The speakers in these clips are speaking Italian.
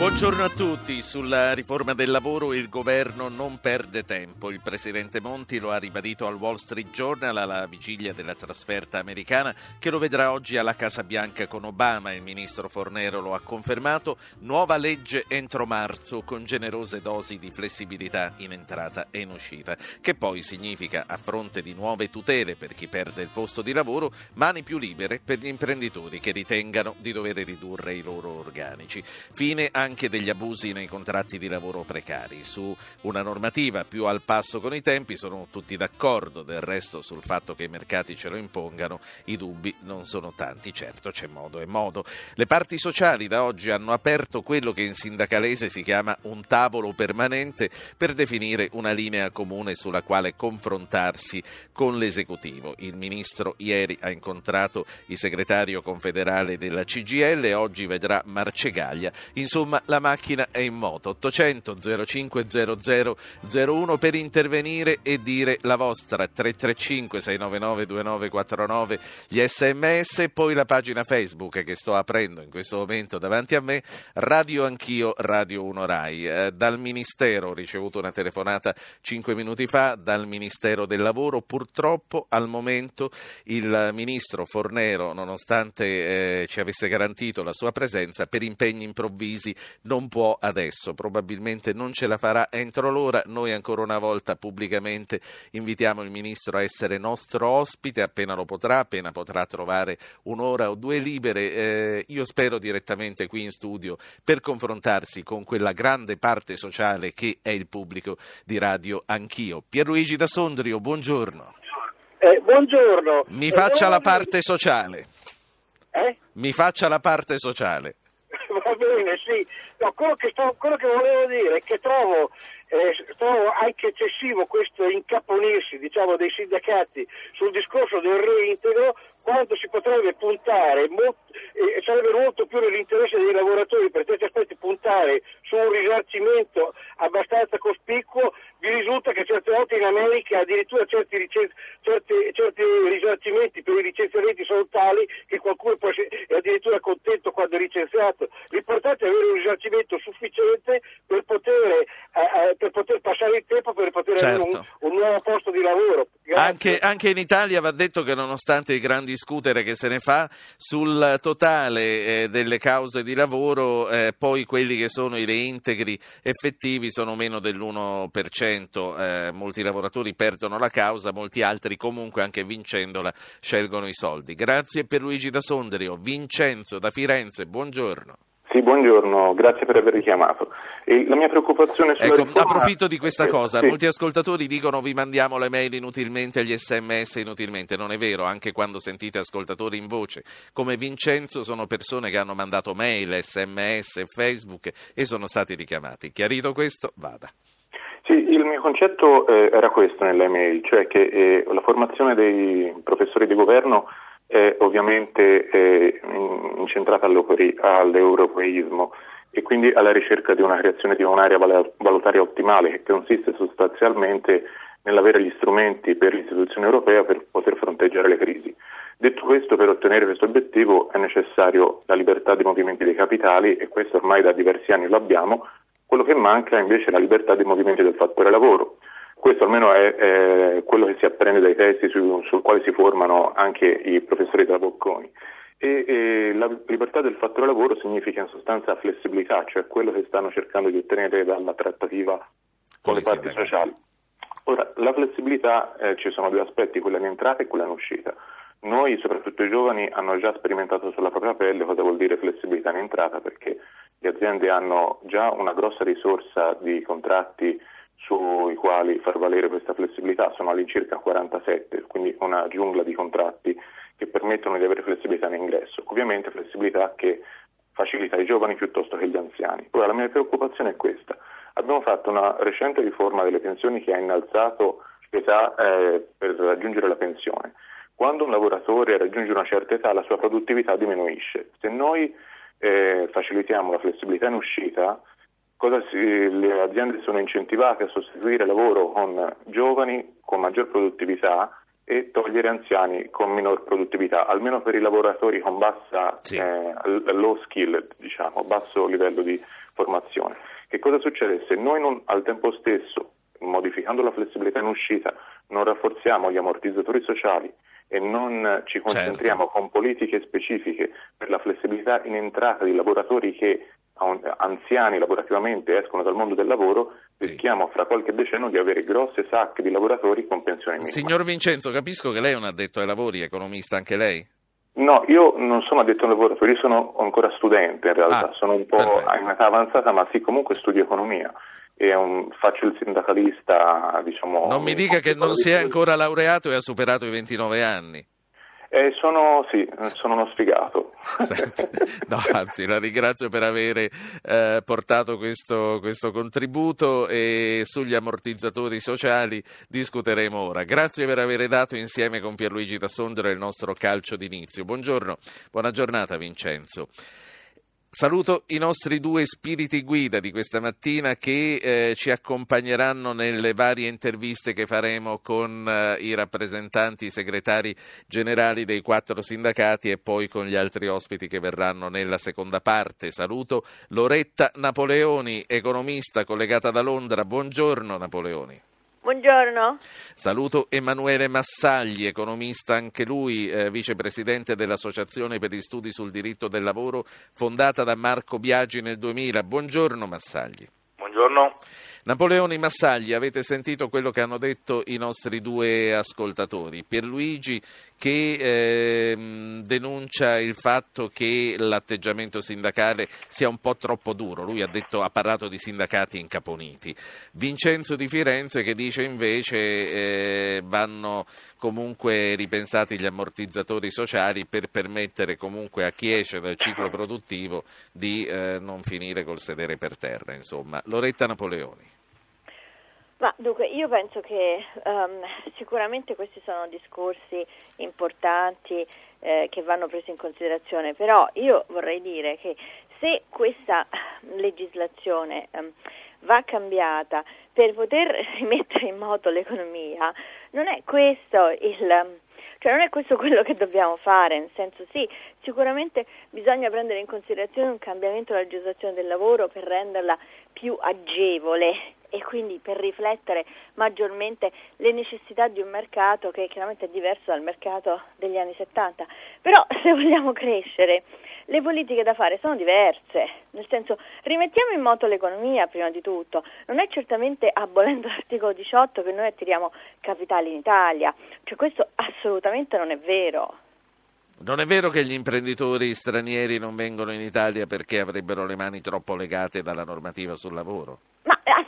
Buongiorno a tutti. Sulla riforma del lavoro il governo non perde tempo. Il presidente Monti lo ha ribadito al Wall Street Journal alla vigilia della trasferta americana che lo vedrà oggi alla Casa Bianca con Obama. Il ministro Fornero lo ha confermato. Nuova legge entro marzo con generose dosi di flessibilità in entrata e in uscita, che poi significa a fronte di nuove tutele per chi perde il posto di lavoro, mani più libere per gli imprenditori che ritengano di dover ridurre i loro organici. Fine anche anche degli abusi nei contratti di lavoro precari. Su una normativa più al passo con i tempi sono tutti d'accordo, del resto sul fatto che i mercati ce lo impongano i dubbi non sono tanti, certo c'è modo e modo. Le parti sociali da oggi hanno aperto quello che in sindacalese si chiama un tavolo permanente per definire una linea comune sulla quale confrontarsi con l'esecutivo. Il ministro ieri ha incontrato il segretario confederale della CGL e oggi vedrà Marcegaglia. Insomma, la macchina è in moto. 800 0500 01 per intervenire e dire la vostra. 335 699 2949 gli sms e poi la pagina Facebook che sto aprendo in questo momento davanti a me. Radio Anch'io, Radio 1 Rai. Eh, dal Ministero ho ricevuto una telefonata 5 minuti fa, dal Ministero del Lavoro. Purtroppo al momento il Ministro Fornero, nonostante eh, ci avesse garantito la sua presenza, per impegni improvvisi non può adesso, probabilmente non ce la farà entro l'ora. Noi ancora una volta pubblicamente invitiamo il Ministro a essere nostro ospite appena lo potrà, appena potrà trovare un'ora o due libere. Eh, io spero direttamente qui in studio per confrontarsi con quella grande parte sociale che è il pubblico di radio Anch'io. Pierluigi da Sondrio, buongiorno. Eh, buongiorno. Mi faccia la parte sociale. Eh? Mi faccia la parte sociale. Va bene, sì. No, quello, che sto, quello, che volevo dire è che trovo, eh, trovo, anche eccessivo questo incaponirsi diciamo, dei sindacati sul discorso del reintegro quando si potrebbe puntare, molto, eh, sarebbe molto più nell'interesse dei lavoratori per certi aspetti puntare su un risarcimento abbastanza cospicuo, vi risulta che certe volte in America addirittura certi, licen- certi, certi risarcimenti per i licenziamenti sono tali che qualcuno è addirittura contento quando è licenziato. L'importante è avere un risarcimento sufficiente per poter, eh, eh per poter passare il tempo, per poter certo. avere un, certo. un, nuovo posto di lavoro. Anche, anche in Italia va detto che nonostante i grandi discutere che se ne fa sul totale eh, delle cause di lavoro, eh, poi quelli che sono i reintegri effettivi sono meno dell'1%, eh, molti lavoratori perdono la causa, molti altri comunque anche vincendola scelgono i soldi. Grazie per Luigi da Sondrio, Vincenzo da Firenze, buongiorno. Sì, buongiorno, grazie per aver richiamato. E la mia preoccupazione sulla ecco, riforma... approfitto di questa cosa, sì. molti ascoltatori dicono vi mandiamo le mail inutilmente, gli sms inutilmente, non è vero, anche quando sentite ascoltatori in voce come Vincenzo sono persone che hanno mandato mail, sms, facebook e sono stati richiamati. Chiarito questo, vada. Sì, il mio concetto eh, era questo nelle mail, cioè che eh, la formazione dei professori di governo è ovviamente è incentrata all'europeismo e quindi alla ricerca di una creazione di un'area valutaria ottimale che consiste sostanzialmente nell'avere gli strumenti per l'istituzione europea per poter fronteggiare le crisi. Detto questo, per ottenere questo obiettivo è necessario la libertà di movimenti dei capitali e questo ormai da diversi anni lo abbiamo, quello che manca invece è la libertà dei movimenti del fattore lavoro. Questo almeno è, è quello che si apprende dai testi su, sul quale si formano anche i professori della Bocconi. E, e, la libertà del fattore lavoro significa in sostanza flessibilità, cioè quello che stanno cercando di ottenere dalla trattativa con le parti sociali. Ora, la flessibilità eh, ci sono due aspetti, quella in entrata e quella in uscita. Noi, soprattutto i giovani, hanno già sperimentato sulla propria pelle cosa vuol dire flessibilità in entrata, perché le aziende hanno già una grossa risorsa di contratti sui quali far valere questa flessibilità sono all'incirca 47, quindi una giungla di contratti che permettono di avere flessibilità in ingresso. Ovviamente flessibilità che facilita i giovani piuttosto che gli anziani. Ora la mia preoccupazione è questa. Abbiamo fatto una recente riforma delle pensioni che ha innalzato l'età eh, per raggiungere la pensione. Quando un lavoratore raggiunge una certa età la sua produttività diminuisce. Se noi eh, facilitiamo la flessibilità in uscita, si, le aziende sono incentivate a sostituire lavoro con giovani con maggior produttività e togliere anziani con minor produttività, almeno per i lavoratori con bassa sì. eh, low skill, diciamo, basso livello di formazione. Che cosa succede se noi non, al tempo stesso, modificando la flessibilità in uscita, non rafforziamo gli ammortizzatori sociali e non ci certo. concentriamo certo. con politiche specifiche per la flessibilità in entrata di lavoratori che anziani lavorativamente escono dal mondo del lavoro, sì. rischiamo fra qualche decennio di avere grosse sacche di lavoratori con pensioni minime. Signor Vincenzo, capisco che lei è un addetto ai lavori, economista anche lei? No, io non sono addetto ai lavoratori, io sono ancora studente in realtà, ah, sono un po' perfetto. in età avanzata, ma sì, comunque studio economia e un, faccio il sindacalista, diciamo... Non mi dica che non si è ancora laureato e ha superato i 29 anni. Eh, sono, sì, sono uno sfigato. no, anzi, la ringrazio per aver eh, portato questo, questo, contributo e sugli ammortizzatori sociali discuteremo ora. Grazie per aver dato insieme con Pierluigi Tassondra il nostro calcio d'inizio. Buongiorno, buona giornata Vincenzo. Saluto i nostri due spiriti guida di questa mattina che eh, ci accompagneranno nelle varie interviste che faremo con eh, i rappresentanti, i segretari generali dei quattro sindacati e poi con gli altri ospiti che verranno nella seconda parte. Saluto Loretta Napoleoni, economista collegata da Londra. Buongiorno Napoleoni. Buongiorno. Saluto Emanuele Massagli, economista anche lui, eh, vicepresidente dell'Associazione per gli studi sul diritto del lavoro fondata da Marco Biagi nel 2000. Buongiorno Massagli. Buongiorno. Napoleone Massagli, avete sentito quello che hanno detto i nostri due ascoltatori. Pierluigi che eh, denuncia il fatto che l'atteggiamento sindacale sia un po' troppo duro. Lui ha, detto, ha parlato di sindacati incaponiti. Vincenzo di Firenze che dice invece eh, vanno comunque ripensati gli ammortizzatori sociali per permettere comunque a chi esce dal ciclo produttivo di eh, non finire col sedere per terra. Insomma. Loretta Napoleoni. Ma dunque, io penso che um, sicuramente questi sono discorsi importanti eh, che vanno presi in considerazione, però io vorrei dire che se questa legislazione um, va cambiata per poter rimettere in moto l'economia, non è questo il cioè non è questo quello che dobbiamo fare, nel senso sì, sicuramente bisogna prendere in considerazione un cambiamento della legislazione del lavoro per renderla più agevole e quindi per riflettere maggiormente le necessità di un mercato che chiaramente è diverso dal mercato degli anni 70. Però se vogliamo crescere le politiche da fare sono diverse, nel senso rimettiamo in moto l'economia prima di tutto, non è certamente abolendo l'articolo 18 che noi attiriamo capitali in Italia, cioè questo assolutamente non è vero. Non è vero che gli imprenditori stranieri non vengono in Italia perché avrebbero le mani troppo legate dalla normativa sul lavoro?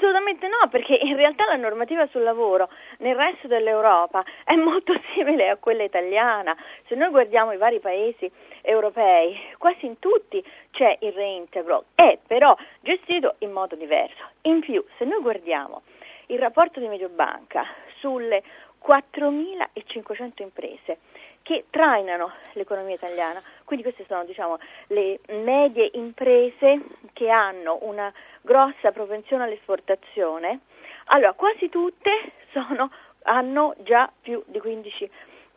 Assolutamente no, perché in realtà la normativa sul lavoro nel resto dell'Europa è molto simile a quella italiana. Se noi guardiamo i vari paesi europei, quasi in tutti c'è il reintegro, è però gestito in modo diverso. In più, se noi guardiamo il rapporto di Mediobanca sulle 4.500 imprese che trainano l'economia italiana. Quindi queste sono diciamo, le medie imprese che hanno una grossa propensione all'esportazione. Allora, quasi tutte sono, hanno già più di 15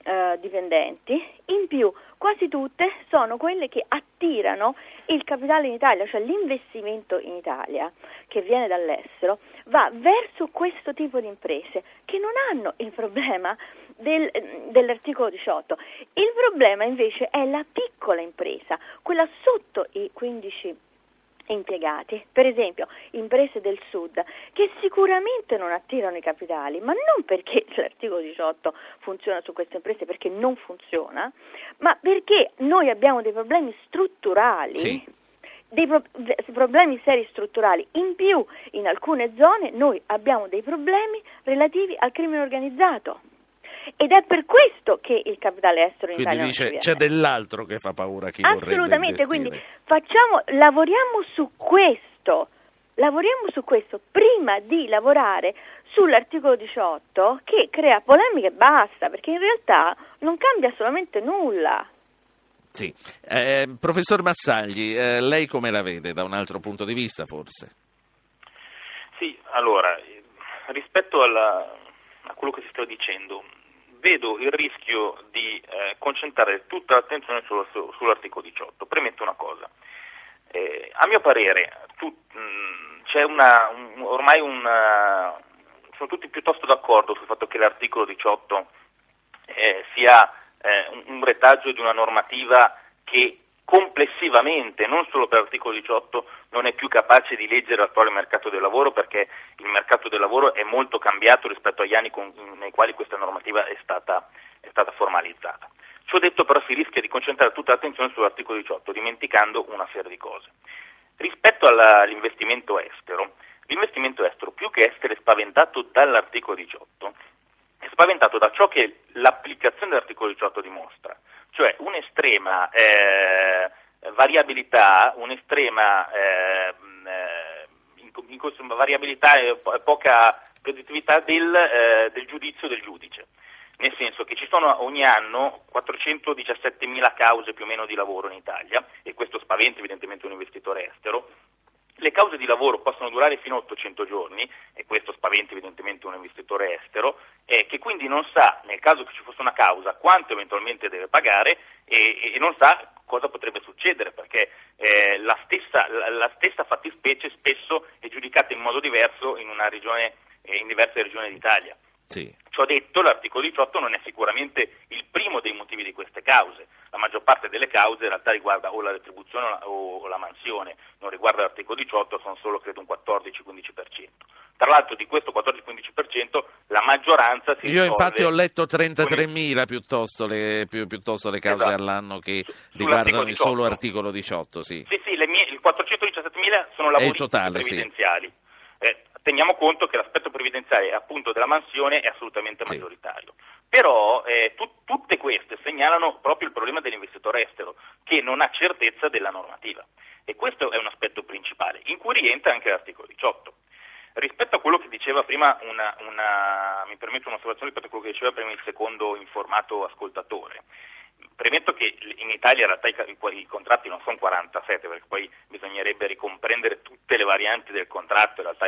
eh, dipendenti, in più quasi tutte sono quelle che attirano il capitale in Italia, cioè l'investimento in Italia che viene dall'estero va verso questo tipo di imprese che non hanno il problema del, dell'articolo 18. Il problema invece è la piccola impresa, quella sotto i 15 impiegati, per esempio imprese del sud, che sicuramente non attirano i capitali, ma non perché l'articolo 18 funziona su queste imprese, perché non funziona, ma perché noi abbiamo dei problemi strutturali. Sì. Dei pro- problemi seri strutturali. In più, in alcune zone noi abbiamo dei problemi relativi al crimine organizzato. Ed è per questo che il capitale estero in quindi Italia dice c'è dell'altro che fa paura a chi Assolutamente, quindi facciamo, lavoriamo su questo, lavoriamo su questo prima di lavorare sull'articolo 18 che crea polemiche e basta, perché in realtà non cambia assolutamente nulla. Sì. Eh, professor Massagli, eh, lei come la vede da un altro punto di vista forse? Sì, allora, rispetto alla, a quello che si sta dicendo, vedo il rischio di eh, concentrare tutta l'attenzione sullo, sull'articolo 18. Premetto una cosa. Eh, a mio parere tu, mh, mm, c'è una, un, ormai una, sono tutti piuttosto d'accordo sul fatto che l'articolo 18 eh, sia eh, un, un retaggio di una normativa che complessivamente, non solo per l'articolo 18, non è più capace di leggere l'attuale mercato del lavoro perché il mercato del lavoro è molto cambiato rispetto agli anni con, nei quali questa normativa è stata, è stata formalizzata. Ciò detto però si rischia di concentrare tutta l'attenzione sull'articolo 18, dimenticando una serie di cose. Rispetto alla, all'investimento estero, l'investimento estero più che essere spaventato dall'articolo 18, è spaventato da ciò che l'applicazione dell'articolo 18 dimostra, cioè un'estrema eh, variabilità, un'estrema eh, in, variabilità e poca produttività del, eh, del giudizio del giudice. Nel senso che ci sono ogni anno 417.000 cause più o meno di lavoro in Italia e questo spaventa evidentemente un investitore estero le cause di lavoro possono durare fino a 800 giorni, e questo spaventa evidentemente un investitore estero, eh, che quindi non sa, nel caso che ci fosse una causa, quanto eventualmente deve pagare e, e non sa cosa potrebbe succedere, perché eh, la, stessa, la, la, stessa, fattispecie spesso è giudicata in modo diverso in, regione, eh, in diverse regioni d'Italia. Sì. Ciò detto, l'articolo 18 non è sicuramente il primo dei motivi di queste cause. La maggior parte delle cause in realtà riguarda o la retribuzione o la mansione, non riguarda l'articolo 18, sono solo credo un 14-15%. Tra l'altro di questo 14-15% la maggioranza si Io infatti ho letto 33.000 piuttosto le, più, piuttosto le cause esatto. all'anno che riguardano il solo articolo 18. Sì, sì, sì mie, il 417.000 sono lavori totale, previdenziali. Sì. Eh, teniamo conto che l'aspetto previdenziale appunto della mansione è assolutamente sì. maggioritario. Però eh, tu, tutte queste segnalano proprio il problema dell'investitore estero, che non ha certezza della normativa. E questo è un aspetto principale, in cui rientra anche l'articolo 18. Rispetto a quello che diceva prima, una, una, mi permetto un'osservazione rispetto a quello che diceva prima il secondo informato ascoltatore. Premetto che in Italia in realtà i, i, i, contratti non sono 47 perché poi bisognerebbe ricomprendere tutte le varianti del contratto, in realtà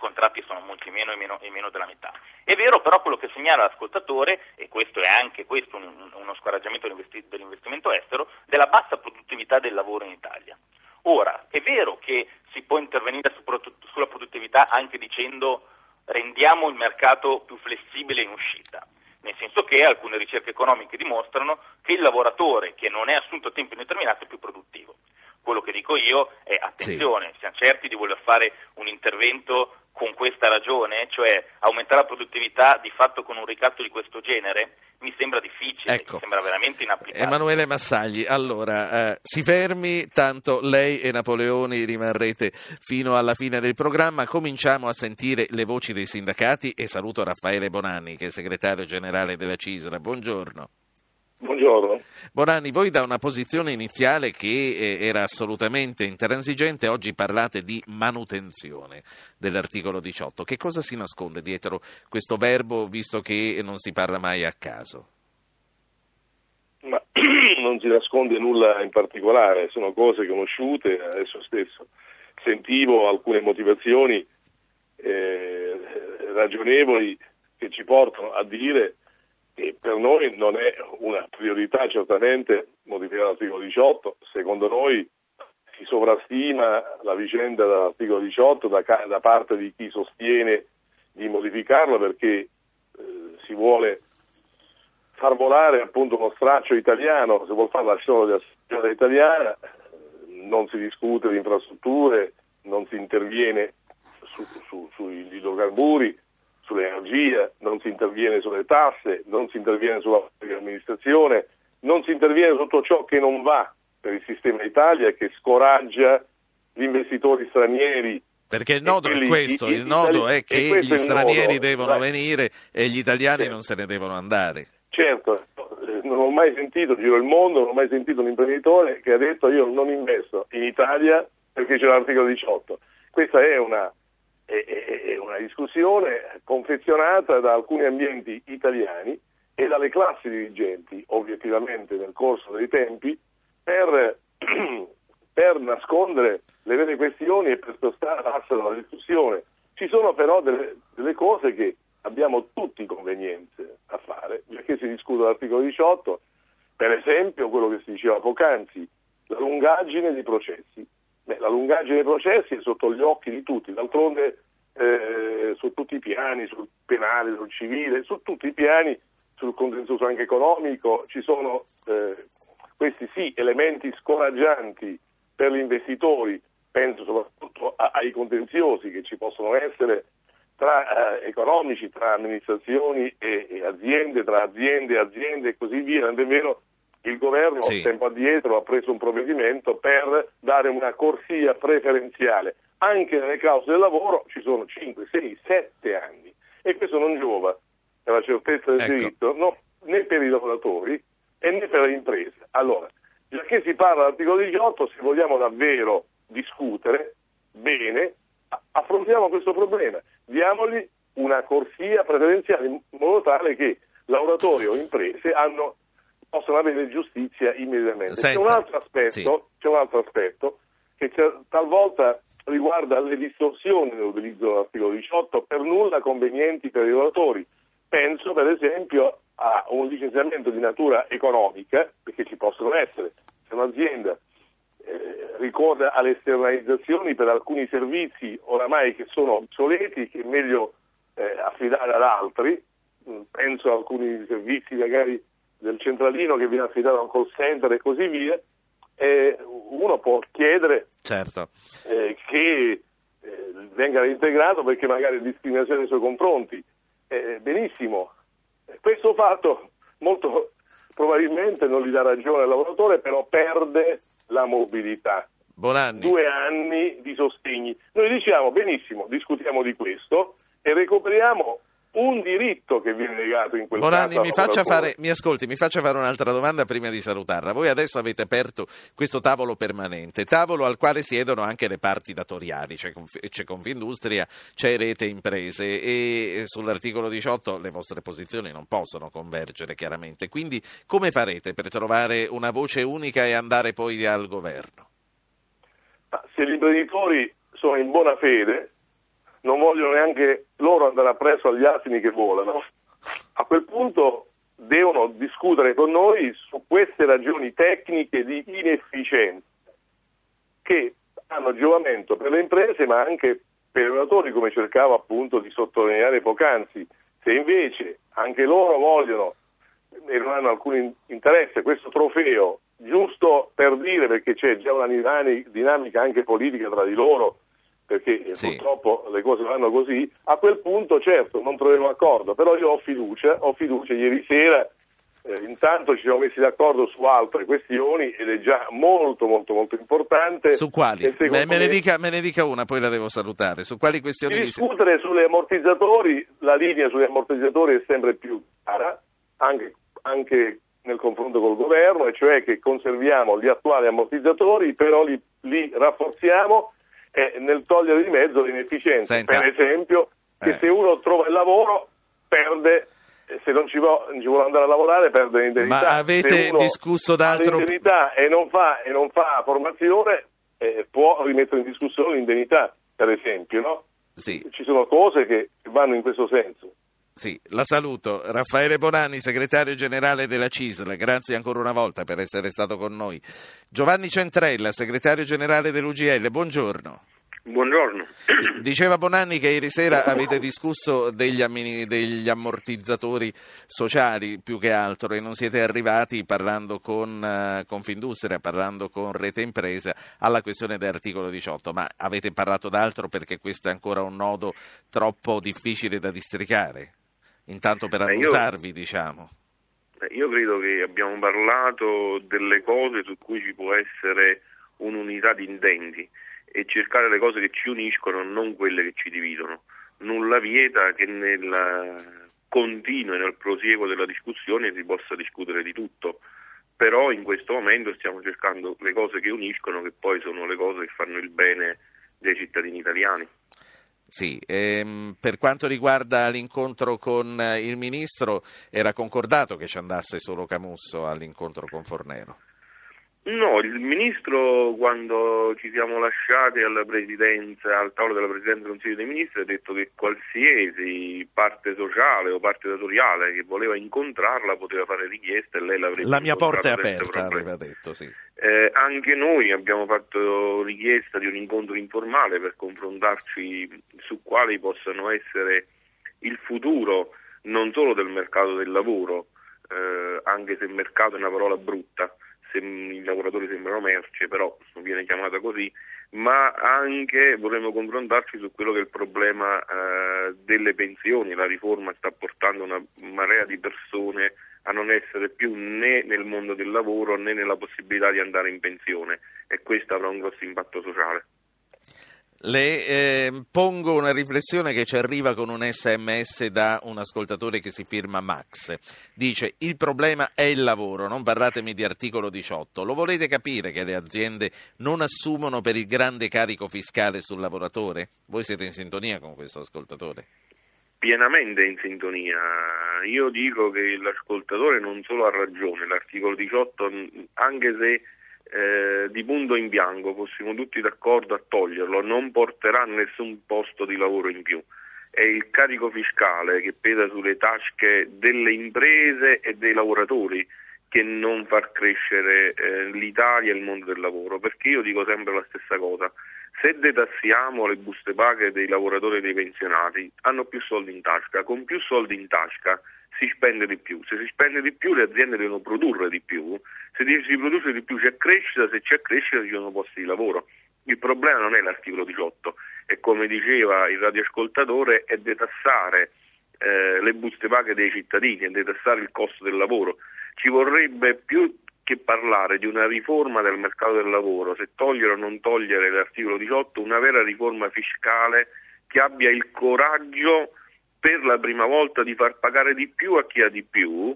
contratti sono molti meno e, meno e meno, della metà. È vero però quello che segnala l'ascoltatore, e questo è anche questo un, uno scoraggiamento dell'investimento estero, della bassa produttività del lavoro in Italia. Ora, è vero che si può intervenire sulla produttività anche dicendo rendiamo il mercato più flessibile in uscita, nel senso che alcune ricerche economiche dimostrano che il lavoratore che non è assunto a tempo indeterminato è più produttivo. Quello che dico io è attenzione, sì. siamo certi di voler fare un intervento con questa ragione, cioè aumentare la produttività di fatto con un ricatto di questo genere, mi sembra difficile, ecco. mi sembra veramente inapplicabile. Emanuele Massagli, allora, eh, si fermi, tanto lei e Napoleoni rimarrete fino alla fine del programma, cominciamo a sentire le voci dei sindacati e saluto Raffaele Bonanni che è segretario generale della CISRA, buongiorno. Buongiorno. Bonanni, voi da una posizione iniziale che eh, era assolutamente intransigente, oggi parlate di manutenzione dell'articolo 18. Che cosa si nasconde dietro questo verbo, visto che non si parla mai a caso? Ma non si nasconde nulla in particolare, sono cose conosciute, adesso stesso sentivo alcune motivazioni eh, ragionevoli che ci portano a dire e per noi non è una priorità certamente modificare l'articolo 18, secondo noi si sovrastima la vicenda dell'articolo 18 da, da parte di chi sostiene di modificarlo perché eh, si vuole far volare appunto uno straccio italiano, si vuole fare la storia italiana, non si discute di infrastrutture, non si interviene su, su, sugli idrocarburi, sull'energia, non si interviene sulle tasse, non si interviene sulla amministrazione, non si interviene su tutto ciò che non va per il sistema Italia e che scoraggia gli investitori stranieri. Perché il nodo quelli, è questo, il nodo è che gli stranieri nodo, devono dai. venire e gli italiani certo. non se ne devono andare. Certo, non ho mai sentito, giro il mondo, non ho mai sentito un imprenditore che ha detto io non investo in Italia perché c'è l'articolo 18. Questa è una è una discussione confezionata da alcuni ambienti italiani e dalle classi dirigenti, obiettivamente nel corso dei tempi, per per nascondere le vere questioni e per spostare l'asse della discussione. Ci sono però delle, delle cose che abbiamo tutti convenienze a fare, perché si discute l'articolo 18, per esempio quello che si diceva poc'anzi, la lungaggine dei processi. Beh, la lungaggine dei processi è sotto gli occhi di tutti, d'altronde eh, su tutti i piani, sul penale, sul civile, su tutti i piani, sul contenzioso anche economico, ci sono eh, questi sì elementi scoraggianti per gli investitori, penso soprattutto a, ai contenziosi che ci possono essere tra eh, economici, tra amministrazioni e, e, aziende, tra aziende e aziende e così via, tant'è vero il governo sì. tempo addietro ha preso un provvedimento per dare una corsia preferenziale. Anche nelle cause del lavoro ci sono 5, 6, 7 anni e questo non giova per la certezza del ecco. diritto no, né per i lavoratori e né per le imprese. Allora, già che si parla dell'articolo 18, se vogliamo davvero discutere bene, affrontiamo questo problema, diamogli una corsia preferenziale in modo tale che lavoratori o imprese hanno, possano avere giustizia immediatamente. C'è un, aspetto, sì. c'è un, altro aspetto, che talvolta riguarda le distorsioni nell'utilizzo dell'articolo 18 per nulla convenienti per i lavoratori. Penso per esempio a un licenziamento di natura economica, perché ci possono essere, se un'azienda eh, ricorre alle esternalizzazioni per alcuni servizi oramai che sono obsoleti, che è meglio eh, affidare ad altri, mm, penso a alcuni servizi magari del centralino che viene affidato a un call center e così via, eh, uno può chiedere certo. eh, che eh, venga reintegrato perché magari è discriminazione nei suoi confronti. Eh, benissimo, questo fatto molto probabilmente non gli dà ragione al lavoratore, però perde la mobilità. Bonanni. Due anni di sostegni. Noi diciamo benissimo, discutiamo di questo e recuperiamo un diritto che viene negato in quel Bonanni, caso. Mi, faccia fare, mi ascolti, mi faccia fare un'altra domanda prima di salutarla. Voi adesso avete aperto questo tavolo permanente, tavolo al quale siedono anche le parti datoriali, c'è, c'è Confindustria, c'è Rete Imprese e sull'articolo 18 le vostre posizioni non possono convergere chiaramente. Quindi come farete per trovare una voce unica e andare poi al governo? Se gli imprenditori sono in buona fede, non vogliono neanche loro andare appresso agli asini che volano, a quel punto devono discutere con noi su queste ragioni tecniche di inefficienza che hanno giovamento per le imprese ma anche per i lavoratori come cercavo appunto di sottolineare poc'anzi. Se invece anche loro vogliono e non hanno alcun interesse questo trofeo giusto per dire perché c'è già una dinamica anche politica tra di loro perché sì. purtroppo le cose vanno così, a quel punto certo non troveremo accordo, però io ho fiducia, ho fiducia ieri sera eh, intanto ci siamo messi d'accordo su altre questioni ed è già molto molto molto importante. Su quali? Me, me, ne dica, me, ne dica, una, poi la devo salutare. Su quali questioni? Di discutere vi... sugli ammortizzatori, la linea sugli ammortizzatori è sempre più chiara, anche, anche nel confronto col governo, e cioè che conserviamo gli attuali ammortizzatori, però li, li rafforziamo eh, nel togliere di mezzo l'inefficienza. Senta. Per esempio, che eh. se uno trova il lavoro perde eh, se non ci, vuole, ci vuole andare a lavorare perde l'indennità. Ma avete discusso d'altro? l'indennità e non fa, e non fa formazione eh, può rimettere in discussione l'indennità, per esempio, no? Sì. Ci sono cose che vanno in questo senso. Sì, la saluto. Raffaele Bonanni, segretario generale della CISL, grazie ancora una volta per essere stato con noi. Giovanni Centrella, segretario generale dell'UGL, buongiorno. Buongiorno. Diceva Bonanni che ieri sera avete discusso degli, ammini, degli, ammortizzatori sociali più che altro e non siete arrivati parlando con uh, Confindustria, parlando con Rete Impresa alla questione dell'articolo 18, ma avete parlato d'altro perché questo è ancora un nodo troppo difficile da districare? Intanto per annusarvi, io, diciamo. Io credo che abbiamo parlato delle cose su cui ci può essere un'unità di intenti e cercare le cose che ci uniscono, non quelle che ci dividono. Nulla vieta che nel continuo e nel prosieguo della discussione si possa discutere di tutto, però in questo momento stiamo cercando le cose che uniscono, che poi sono le cose che fanno il bene dei cittadini italiani. Sì, ehm, per quanto riguarda l'incontro con eh, il ministro, era concordato che ci andasse solo Camusso all'incontro con Fornero? No, il ministro quando ci siamo lasciati alla presidenza, al tavolo della presidenza del Consiglio dei Ministri ha detto che qualsiasi parte sociale o parte datoriale che voleva incontrarla poteva fare richiesta e lei l'avrebbe La mia porta è aperta, aveva detto, sì. Eh, anche noi abbiamo fatto richiesta di un incontro informale per confrontarci su quali possano essere il futuro non solo del mercato del lavoro, eh, anche se mercato è una parola brutta, i lavoratori sembrano merce, però viene chiamata così, ma anche vorremmo confrontarci su quello che è il problema eh, delle pensioni. La riforma sta portando una marea di persone a non essere più né nel mondo del lavoro né nella possibilità di andare in pensione e questo avrà un grosso impatto sociale. Le eh, pongo una riflessione che ci arriva con un sms da un ascoltatore che si firma Max. Dice: Il problema è il lavoro, non parlatemi di articolo 18. Lo volete capire che le aziende non assumono per il grande carico fiscale sul lavoratore? Voi siete in sintonia con questo ascoltatore? Pienamente in sintonia. Io dico che l'ascoltatore non solo ha ragione, l'articolo 18, anche se eh, di punto in bianco fossimo tutti d'accordo a toglierlo, non porterà nessun posto di lavoro in più. È il carico fiscale che pesa sulle tasche delle imprese e dei lavoratori che non far crescere eh, l'Italia e il mondo del lavoro, perché io dico sempre la stessa cosa. Se detassiamo le buste paghe dei lavoratori e dei pensionati, hanno più soldi in tasca, con più soldi in tasca si spende di più, se si spende di più le aziende devono produrre di più, se si produce di più c'è crescita, se c'è crescita ci sono posti di lavoro. Il problema non è l'articolo 18, è come diceva il radioascoltatore, è detassare eh, le buste paghe dei cittadini, è detassare il costo del lavoro. Ci vorrebbe più che parlare di una riforma del mercato del lavoro, se togliere o non togliere l'articolo 18, una vera riforma fiscale che abbia il coraggio per la prima volta di far pagare di più a chi ha di più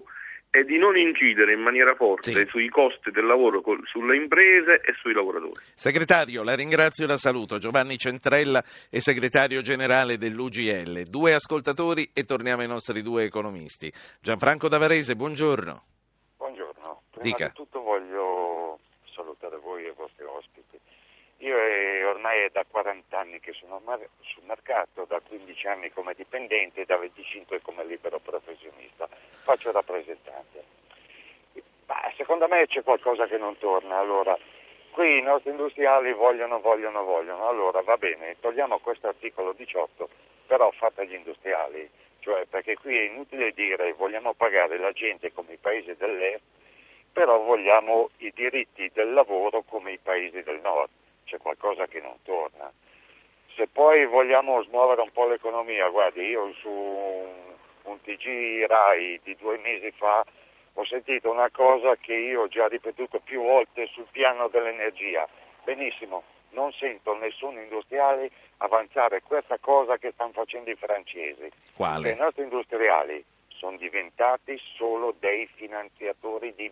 e di non incidere in maniera forte Sì. sui costi del lavoro sulle imprese e sui lavoratori. Segretario, la ringrazio e la saluto. Giovanni Centrella è segretario generale dell'UGL. Due ascoltatori e torniamo ai nostri due economisti. Gianfranco Davarese, buongiorno. Buongiorno, prima Dica. di tutto voglio salutare voi e i vostri ospiti. Io è, ormai è da 40 anni che sono mar- sul mercato, da 15 anni come dipendente e da 25 come libero professionista. Faccio rappresentante. Ma secondo me c'è qualcosa che non torna. Allora, qui i nostri industriali vogliono, vogliono, vogliono. Allora va bene, togliamo questo articolo 18, però fatto agli industriali. Cioè, perché qui è inutile dire vogliamo pagare la gente come i paesi dell'est, però vogliamo i diritti del lavoro come i paesi del nord. C'è qualcosa che non torna. Se poi vogliamo smuovere un po' l'economia, guardi, io su un, TG RAI di due mesi fa ho sentito una cosa che io ho già ripetuto più volte sul piano dell'energia. Benissimo, non sento nessun industriale avanzare questa cosa che stanno facendo i francesi. Che i Quale? nostri industriali sono diventati solo dei finanziatori di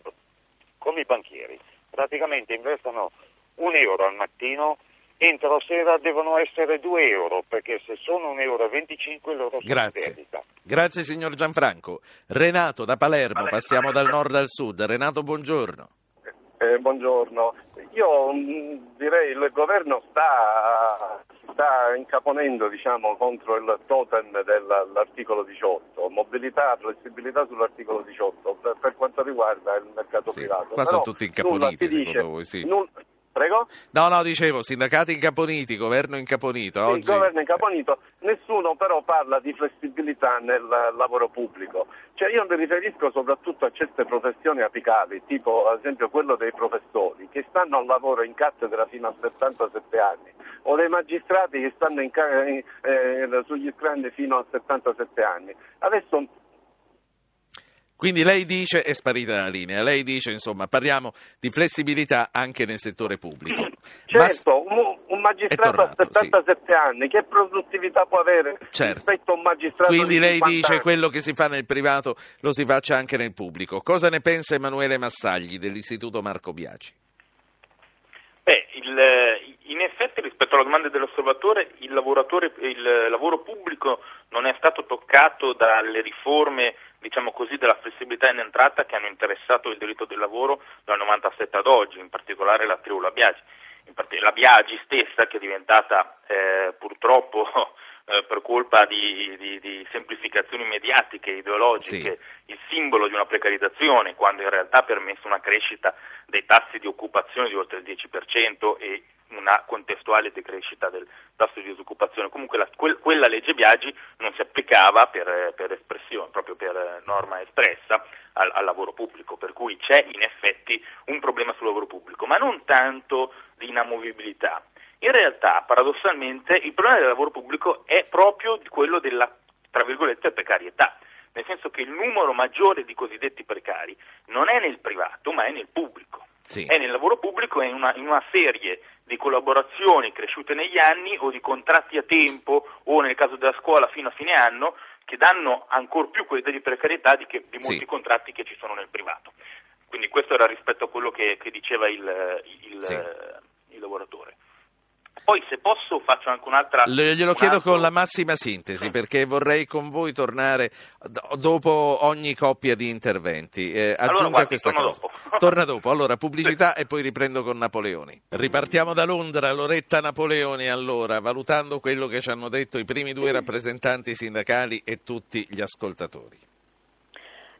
come i banchieri. Praticamente investono un euro al mattino, entro sera devono essere due euro, perché se sono un euro e 25 loro sono in Grazie. perdita. Grazie signor Gianfranco. Renato da Palermo, passiamo dal nord al sud. Renato, buongiorno. Eh, buongiorno, io mh, direi il governo sta, sta incaponendo diciamo, contro il totem dell'articolo 18, mobilità, flessibilità sull'articolo 18 per, per quanto riguarda il mercato Sì, privato. qua Però sono tutti nulla incaponiti, si dice, secondo voi, sì. null- Prego? No, no, dicevo, sindacati incaponiti, governo incaponito. Sì, Oggi... Il governo incaponito, nessuno però parla di flessibilità nel lavoro pubblico. Cioè io mi riferisco soprattutto a certe professioni apicali, tipo ad esempio quello dei professori, che stanno al lavoro in cattedra fino a 77 anni, o dei magistrati che stanno in- eh, sugli scranni fino a 77 anni. Adesso Quindi lei dice, è sparita la linea, lei dice, insomma, parliamo di flessibilità anche nel settore pubblico. Ma- Certo, un, un magistrato tornato, a 77 anni, che produttività può avere Certo. rispetto a un magistrato Quindi di lei 50 dice anni? quello che si fa nel privato lo si faccia anche nel pubblico. Cosa ne pensa Emanuele Massagli dell'Istituto Marco Biaci? Beh, il- in effetti rispetto alla domanda dell'osservatore il, lavoratore- il lavoro pubblico non è stato toccato dalle riforme diciamo così, della flessibilità in entrata che hanno interessato il diritto del lavoro dal 97 ad oggi, in particolare la tribù Biagi. La Biagi stessa, che è diventata eh, purtroppo eh, per colpa di, di, di, semplificazioni mediatiche, ideologiche, sì. il simbolo di una precarizzazione, quando in realtà ha permesso una crescita dei tassi di occupazione di oltre il 10% e una contestuale decrescita del tasso di disoccupazione. Comunque la, quel, quella legge Biagi non si applicava per, per espressione, proprio per norma espressa al, al, lavoro pubblico, per cui c'è in effetti un problema sul lavoro pubblico, ma non tanto di inamovibilità. In realtà, paradossalmente, il problema del lavoro pubblico è proprio quello della, tra virgolette, precarietà nel senso che il numero maggiore di cosiddetti precari non è nel privato, ma è nel pubblico. Sì. È nel lavoro pubblico e in una, in una serie di collaborazioni cresciute negli anni o di contratti a tempo o nel caso della scuola fino a fine anno che danno ancora più quell'idea di precarietà di, che, di molti sì. contratti che ci sono nel privato. Quindi questo era rispetto a quello che, che diceva il, il, sì. il lavoratore. Poi se posso faccio anche un'altra... Le, glielo un chiedo altro... con la massima sintesi perché vorrei con voi tornare dopo ogni coppia di interventi. Eh, aggiunga allora, guardi, questa cosa. Dopo. Torna dopo. Allora, pubblicità e poi riprendo con Napoleoni. Ripartiamo da Londra, Loretta Napoleoni allora, valutando quello che ci hanno detto i primi due rappresentanti sindacali e tutti gli ascoltatori.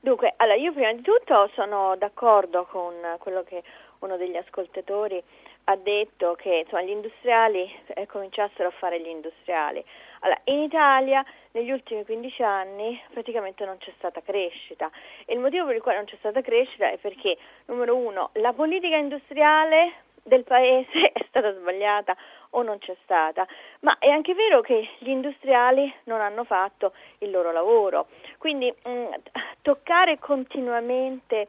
Dunque, allora io prima di tutto sono d'accordo con quello che uno degli ascoltatori ha detto che insomma, gli industriali eh, cominciassero a fare gli industriali. Allora, in Italia negli ultimi 15 anni praticamente non c'è stata crescita. E il motivo per il quale non c'è stata crescita è perché, numero uno, la politica industriale del paese è stata sbagliata o non c'è stata, ma è anche vero che gli industriali non hanno fatto il loro lavoro, quindi mh, mm, toccare continuamente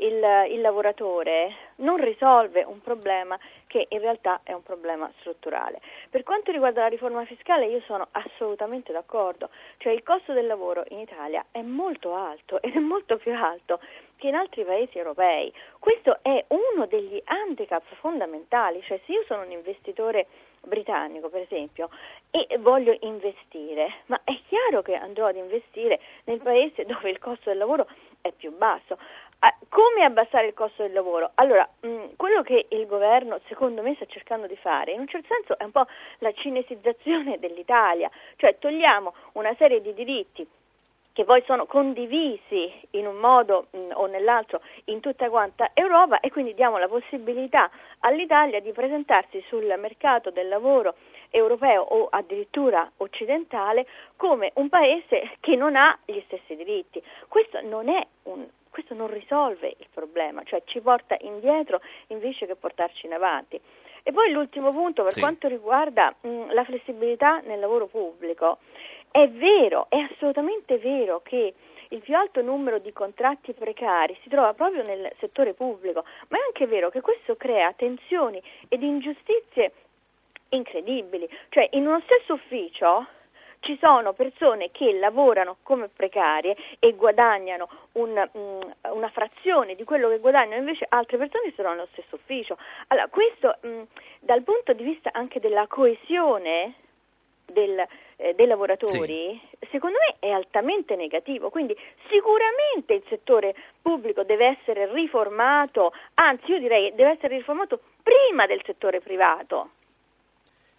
il, il lavoratore non risolve un problema che in realtà è un problema strutturale. Per quanto riguarda la riforma fiscale io sono assolutamente d'accordo, cioè il costo del lavoro in Italia è molto alto ed è molto più alto che in altri paesi europei. Questo è uno degli handicap fondamentali, cioè se io sono un investitore britannico per esempio e voglio investire, ma è chiaro che andrò ad investire nel paese dove il costo del lavoro è più basso. Come abbassare il costo del lavoro? Allora, mm, quello che il governo secondo me sta cercando di fare, in un certo senso è un po' la cinesizzazione dell'Italia, cioè togliamo una serie di diritti che poi sono condivisi in un modo mm, o nell'altro in tutta quanta Europa e quindi diamo la possibilità all'Italia di presentarsi sul mercato del lavoro europeo o addirittura occidentale come un paese che non ha gli stessi diritti. Questo non è un questo non risolve il problema, cioè ci porta indietro invece che portarci in avanti. E poi l'ultimo punto per sì. quanto riguarda mh, la flessibilità nel lavoro pubblico, è vero, è assolutamente vero che il più alto numero di contratti precari si trova proprio nel settore pubblico, ma è anche vero che questo crea tensioni ed ingiustizie incredibili, cioè in uno stesso ufficio ci sono persone che lavorano come precarie e guadagnano un, um, una frazione di quello che guadagnano invece altre persone sono nello stesso ufficio. Allora, questo um, dal punto di vista anche della coesione del, eh, dei lavoratori, sì. secondo me è altamente negativo. Quindi sicuramente il settore pubblico deve essere riformato, anzi io direi deve essere riformato prima del settore privato.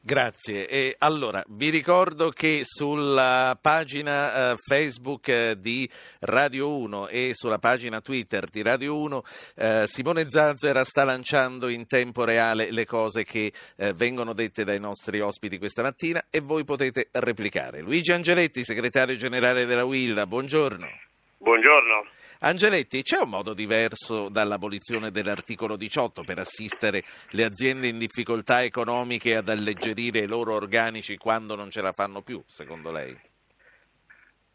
Grazie. E allora, vi ricordo che sulla pagina eh, Facebook eh, di Radio 1 e sulla pagina Twitter di Radio 1 eh, Simone Zazzera sta lanciando in tempo reale le cose che eh, vengono dette dai nostri ospiti questa mattina e voi potete replicare. Luigi Angeletti, segretario generale della Willa, buongiorno. Buongiorno. Angeletti, c'è un modo diverso dall'abolizione dell'articolo 18 per assistere le aziende in difficoltà economiche ad alleggerire i loro organici quando non ce la fanno più, secondo lei?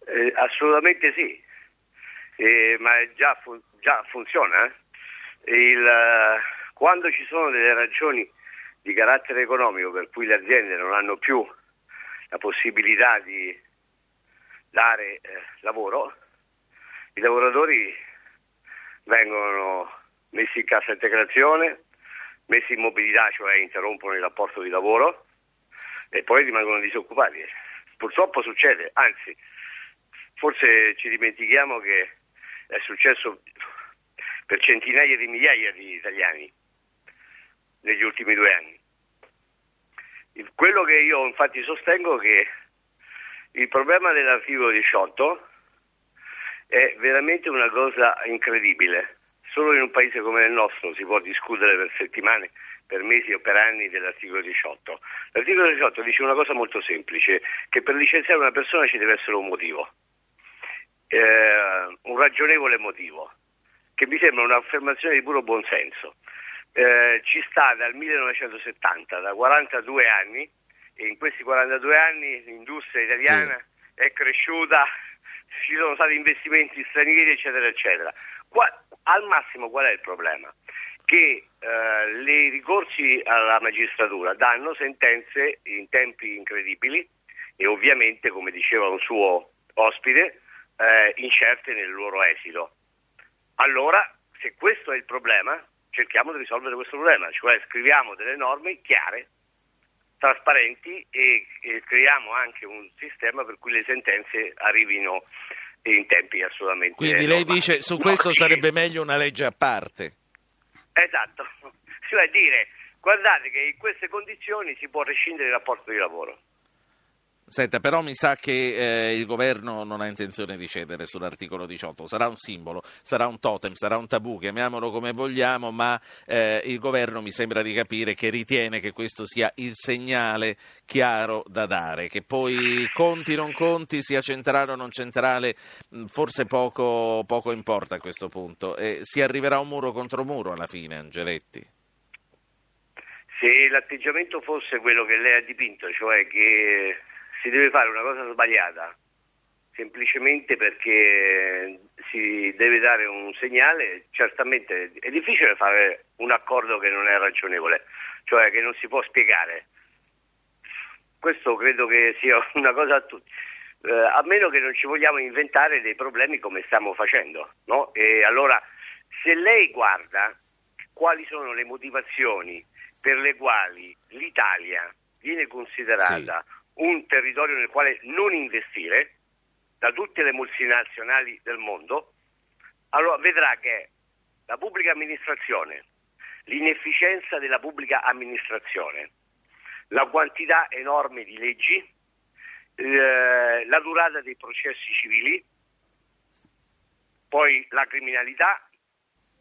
Eh, assolutamente sì, eh, ma già, fu- già funziona. Eh? Il, uh, quando ci sono delle ragioni di carattere economico per cui le aziende non hanno più la possibilità di dare eh, lavoro, i lavoratori vengono messi in cassa integrazione, messi in mobilità, cioè interrompono il rapporto di lavoro e poi rimangono disoccupati. Purtroppo succede, anzi forse ci dimentichiamo che è successo per centinaia di migliaia di italiani negli ultimi due anni. Quello che io infatti sostengo è che il problema dell'articolo 18 è veramente una cosa incredibile. Solo in un paese come il nostro si può discutere per settimane, per mesi o per anni dell'articolo 18. L'articolo 18 dice una cosa molto semplice, che per licenziare una persona ci deve essere un motivo, eh, un ragionevole motivo, che mi sembra un'affermazione di puro buonsenso. Eh, ci sta dal 1970, da 42 anni, e in questi 42 anni l'industria italiana sì. è cresciuta, ci sono stati investimenti stranieri, eccetera, eccetera. Qua, al massimo qual è il problema? Che eh, i ricorsi alla magistratura danno sentenze in tempi incredibili e ovviamente, come diceva un suo ospite, eh, incerte nel loro esito. Allora, se questo è il problema, cerchiamo di risolvere questo problema, cioè scriviamo delle norme chiare, trasparenti e, e creiamo anche un sistema per cui le sentenze arrivino in tempi assolutamente Quindi lei dice su questo normali. sarebbe meglio una legge a parte. Esatto, cioè dire guardate che in queste condizioni si può rescindere il rapporto di lavoro. Senta, però mi sa che eh, il governo non ha intenzione di cedere sull'articolo 18. Sarà un simbolo, sarà un totem, sarà un tabù, chiamiamolo come vogliamo, ma eh, il governo mi sembra di capire che ritiene che questo sia il segnale chiaro da dare. Che poi conti, non conti, sia centrale o non centrale, forse poco, poco importa a questo punto. E si arriverà un muro contro muro alla fine, Angeletti. Se l'atteggiamento fosse quello che lei ha dipinto, cioè che si deve fare una cosa sbagliata semplicemente perché si deve dare un segnale, certamente è difficile fare un accordo che non è ragionevole, cioè che non si può spiegare. Questo credo che sia una cosa a tutti. Eh, a meno che non ci vogliamo inventare dei problemi come stiamo facendo, no? E allora, se lei guarda quali sono le motivazioni per le quali l'Italia viene considerata sì un territorio nel quale non investire da tutte le multinazionali del mondo, allora vedrà che la pubblica amministrazione, l'inefficienza della pubblica amministrazione, la quantità enorme di leggi, eh, la durata dei processi civili, poi la criminalità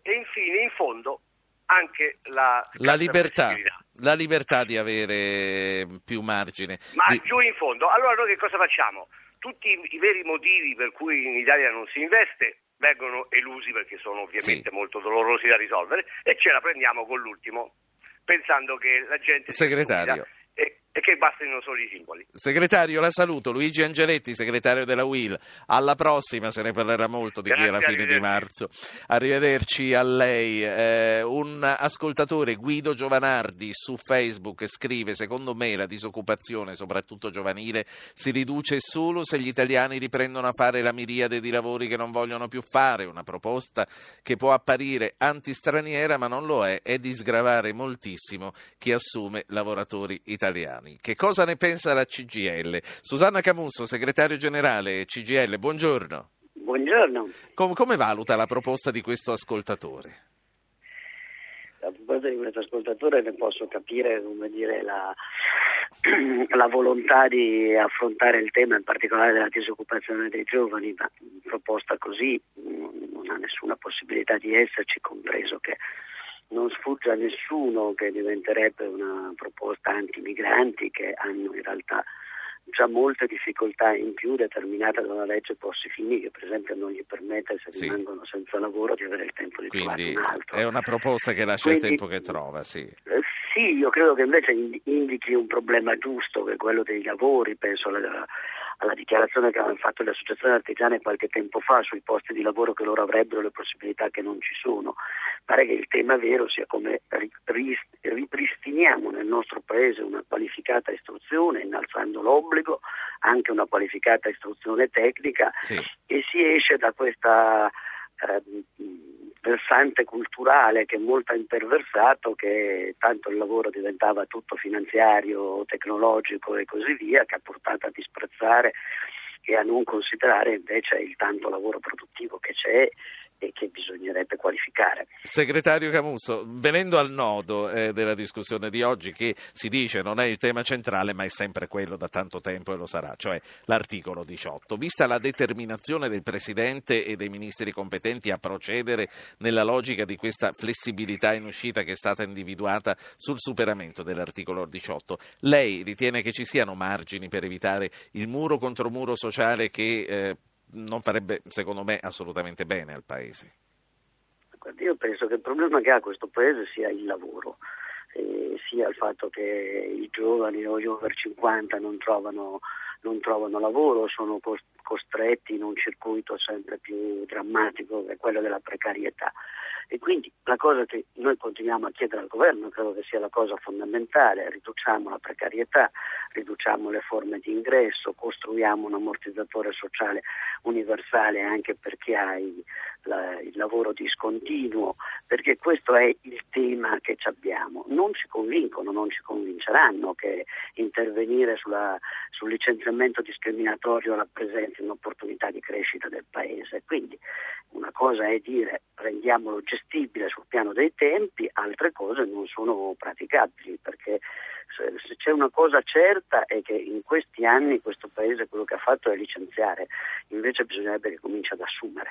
e infine, in fondo, anche la, la libertà, la libertà di avere più margine. Ma di... giù in fondo, allora noi che cosa facciamo? Tutti i, i veri motivi per cui in Italia non si investe vengono elusi perché sono ovviamente sì. molto dolorosi da risolvere e ce la prendiamo con l'ultimo, pensando che la gente... Segretario e che bastino solo i simboli. Segretario, la saluto. Luigi Angeletti, segretario della UIL. Alla prossima, se ne parlerà molto di Grazie, qui alla fine di marzo. Arrivederci a lei. Eh, un ascoltatore, Guido Giovanardi, su Facebook scrive: Secondo me la disoccupazione, soprattutto giovanile, si riduce solo se gli italiani riprendono a fare la miriade di lavori che non vogliono più fare. Una proposta che può apparire antistraniera, ma non lo è, è di sgravare moltissimo chi assume lavoratori italiani italiani. Che cosa ne pensa la CGL? Susanna Camusso, segretario generale CGL, buongiorno. Buongiorno. Com- come valuta la proposta di questo ascoltatore? La proposta di questo ascoltatore ne posso capire dire, la, la, volontà di affrontare il tema in particolare della disoccupazione dei giovani, ma proposta così non ha nessuna possibilità di esserci, compreso che non sfugge a nessuno che diventerebbe una proposta anti-migranti che hanno in realtà già molte difficoltà in più determinate da una legge Bossi-Fini che per esempio non gli permette se sì. rimangono senza lavoro di avere il tempo di Quindi trovare un altro. È una proposta che lascia Quindi, il tempo che trova, sì. Eh, sì, io credo che invece indichi un problema giusto che è quello dei lavori, penso alla, alla dichiarazione che hanno fatto le associazioni artigiane qualche tempo fa sui posti di lavoro che loro avrebbero, le possibilità che non ci sono. Pare che il tema vero sia come ripristiniamo nel nostro paese una qualificata istruzione, innalzando l'obbligo, anche una qualificata istruzione tecnica sì. e si esce da questa eh, versante culturale che molto ha imperversato, che tanto il lavoro diventava tutto finanziario, tecnologico e così via, che ha portato a disprezzare e a non considerare invece il tanto lavoro produttivo che c'è e che bisognerebbe qualificare. Segretario Camusso, venendo al nodo eh, della discussione di oggi, che si dice non è il tema centrale, ma è sempre quello da tanto tempo e lo sarà, cioè l'articolo 18. Vista la determinazione del Presidente e dei ministri competenti a procedere nella logica di questa flessibilità in uscita che è stata individuata sul superamento dell'articolo 18, lei ritiene che ci siano margini per evitare il muro contro muro sociale che eh, non farebbe, secondo me, assolutamente bene al Paese. Io penso che il problema che ha questo Paese sia il lavoro, eh, sia il fatto che i giovani o gli over 50 non trovano, non trovano lavoro, sono costretti in un circuito sempre più drammatico che è quello della precarietà. E quindi la cosa che noi continuiamo a chiedere al governo, credo che sia la cosa fondamentale, riduciamo la precarietà, riduciamo le forme di ingresso, costruiamo un ammortizzatore sociale universale anche per chi ha il, la, il lavoro discontinuo, perché questo è il tema che abbiamo. Non ci convincono, non ci convinceranno che intervenire sulla, sul licenziamento discriminatorio rappresenti un'opportunità di crescita del Paese. Quindi una cosa è dire rendiamolo gestibile sul piano dei tempi, altre cose non sono praticabili perché se c'è una cosa certa è che in questi anni questo Paese quello che ha fatto è licenziare, invece bisognerebbe che cominci ad assumere.